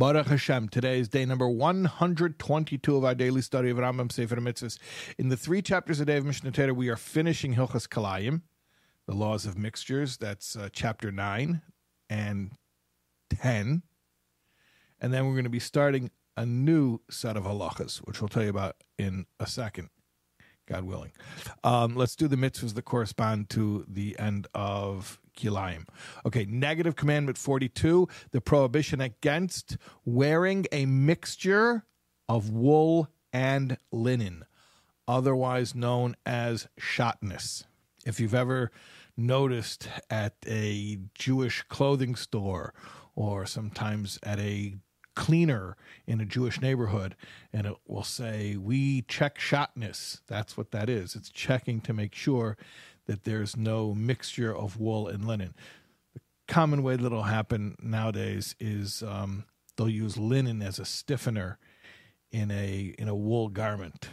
Baruch Hashem. Today is day number 122 of our daily study of Rambam Sefer Mitzvahs. In the three chapters a day of Mishneh Torah, we are finishing Hilchas Kilayim, the laws of mixtures. That's uh, chapter 9 and 10. And then we're going to be starting a new set of halachas, which we'll tell you about in a second, God willing. Um, let's do the mitzvahs that correspond to the end of kilayim. Okay, negative commandment 42, the prohibition against wearing a mixture of wool and linen, otherwise known as shatnez. If you've ever noticed at a Jewish clothing store or sometimes at a cleaner in a Jewish neighborhood, and it will say, We check shatnez. That's what that is. It's checking to make sure that there's no mixture of wool and linen. The common way that'll happen nowadays is um, they'll use linen as a stiffener in a in a wool garment.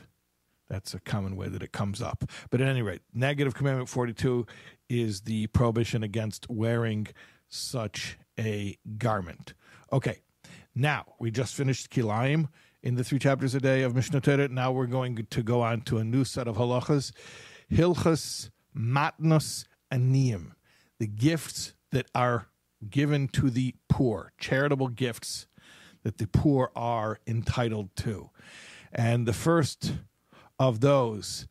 That's a common way that it comes up. But at any rate, negative commandment 42 is the prohibition against wearing such a garment. Okay, now we just finished Kilayim in the three chapters a day of Mishneh Torah. Now we're going to go on to a new set of halachas. Hilchas matnos aniyim, the gifts that are given to the poor, charitable gifts that the poor are entitled to. And the first of those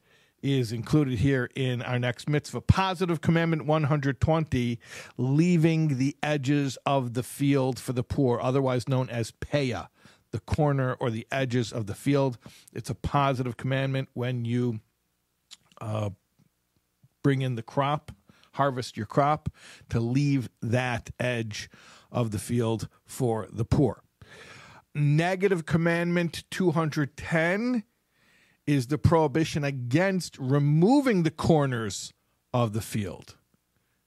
is included here in our next mitzvah. Positive commandment 120, leaving the edges of the field for the poor, otherwise known as peah, the corner or the edges of the field. It's a positive commandment when you uh, bring in the crop, harvest your crop, to leave that edge of the field for the poor. Negative commandment 210 is the prohibition against removing the corners of the field.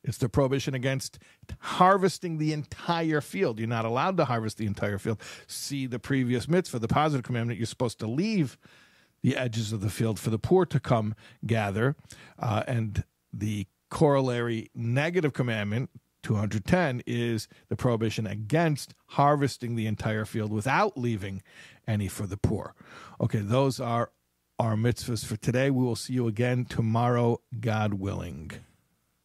It's the prohibition against harvesting the entire field. You're not allowed to harvest the entire field. See the previous mitzvah, the positive commandment, you're supposed to leave the edges of the field for the poor to come gather. Uh, and the corollary negative commandment, 210, is the prohibition against harvesting the entire field without leaving any for the poor. Okay, those are our mitzvahs for today. We will see you again tomorrow, God willing.